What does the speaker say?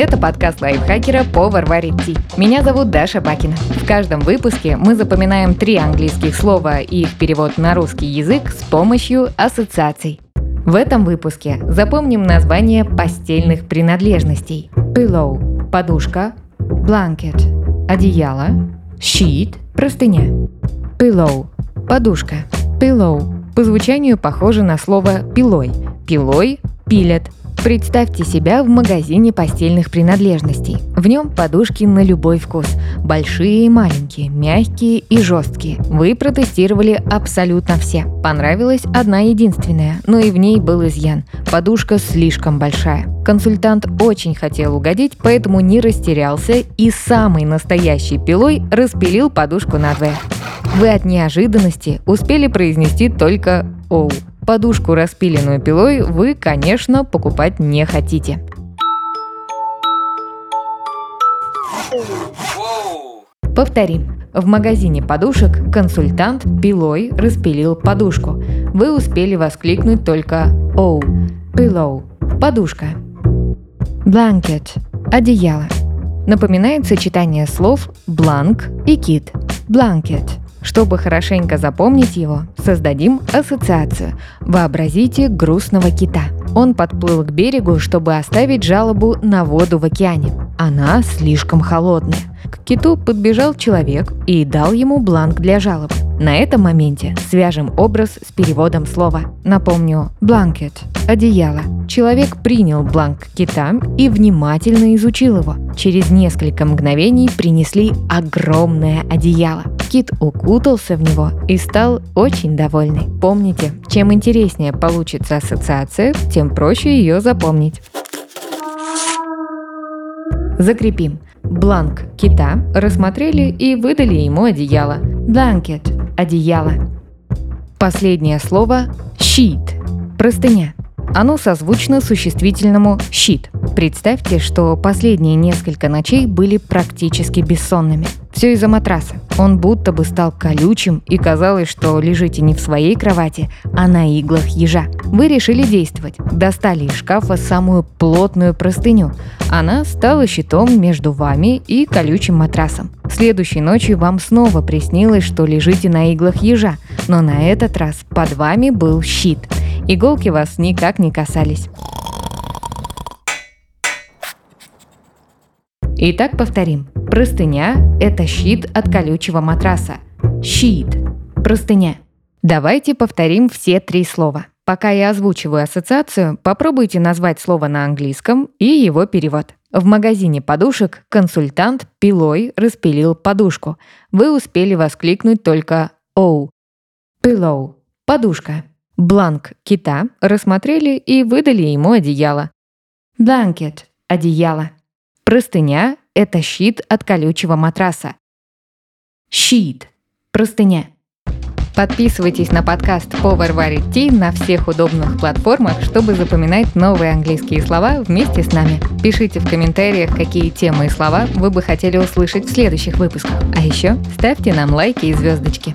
Это подкаст лайфхакера «Повар варит ти». Меня зовут Даша Бакина. В каждом выпуске мы запоминаем три английских слова и их перевод на русский язык с помощью ассоциаций. В этом выпуске запомним название постельных принадлежностей. Pillow – подушка, blanket – одеяло, sheet – простыня. Pillow – подушка. Pillow по звучанию похоже на слово «пилой». Пилой – пилят – Представьте себя в магазине постельных принадлежностей. В нем подушки на любой вкус. Большие и маленькие, мягкие и жесткие. Вы протестировали абсолютно все. Понравилась одна единственная, но и в ней был изъян. Подушка слишком большая. Консультант очень хотел угодить, поэтому не растерялся и самой настоящей пилой распилил подушку надвое. Вы от неожиданности успели произнести только «Оу». Подушку, распиленную пилой, вы, конечно, покупать не хотите. Повторим. В магазине подушек консультант пилой распилил подушку. Вы успели воскликнуть только «Оу». Pillow – подушка. Blanket – одеяло. Напоминает сочетание слов «бланк» и «кит». Blanket – чтобы хорошенько запомнить его, создадим ассоциацию. Вообразите грустного кита. Он подплыл к берегу, чтобы оставить жалобу на воду в океане. Она слишком холодная. К киту подбежал человек и дал ему бланк для жалобы. На этом моменте свяжем образ с переводом слова. Напомню, blanket – одеяло. Человек принял бланк кита и внимательно изучил его. Через несколько мгновений принесли огромное одеяло. Кит укутался в него и стал очень довольный. Помните, чем интереснее получится ассоциация, тем проще ее запомнить. Закрепим. Бланк кита рассмотрели и выдали ему одеяло. Blanket – одеяло. Последнее слово – sheet – простыня. Оно созвучно существительному «щит». Представьте, что последние несколько ночей были практически бессонными. Все из-за матраса. Он будто бы стал колючим, и казалось, что лежите не в своей кровати, а на иглах ежа. Вы решили действовать. Достали из шкафа самую плотную простыню. Она стала щитом между вами и колючим матрасом. Следующей ночью вам снова приснилось, что лежите на иглах ежа, но на этот раз под вами был щит. Иголки вас никак не касались. Итак, повторим. Простыня – это щит от колючего матраса. Щит – простыня. Давайте повторим все три слова. Пока я озвучиваю ассоциацию, попробуйте назвать слово на английском и его перевод. В магазине подушек консультант пилой распилил подушку. Вы успели воскликнуть только «Оу». Pillow – подушка. Бланк кита рассмотрели и выдали ему одеяло. Blanket – одеяло. Простыня – это щит от колючего матраса. Щит – простыня. Подписывайтесь на подкаст «Повар варит ти» на всех удобных платформах, чтобы запоминать новые английские слова вместе с нами. Пишите в комментариях, какие темы и слова вы бы хотели услышать в следующих выпусках. А еще ставьте нам лайки и звездочки.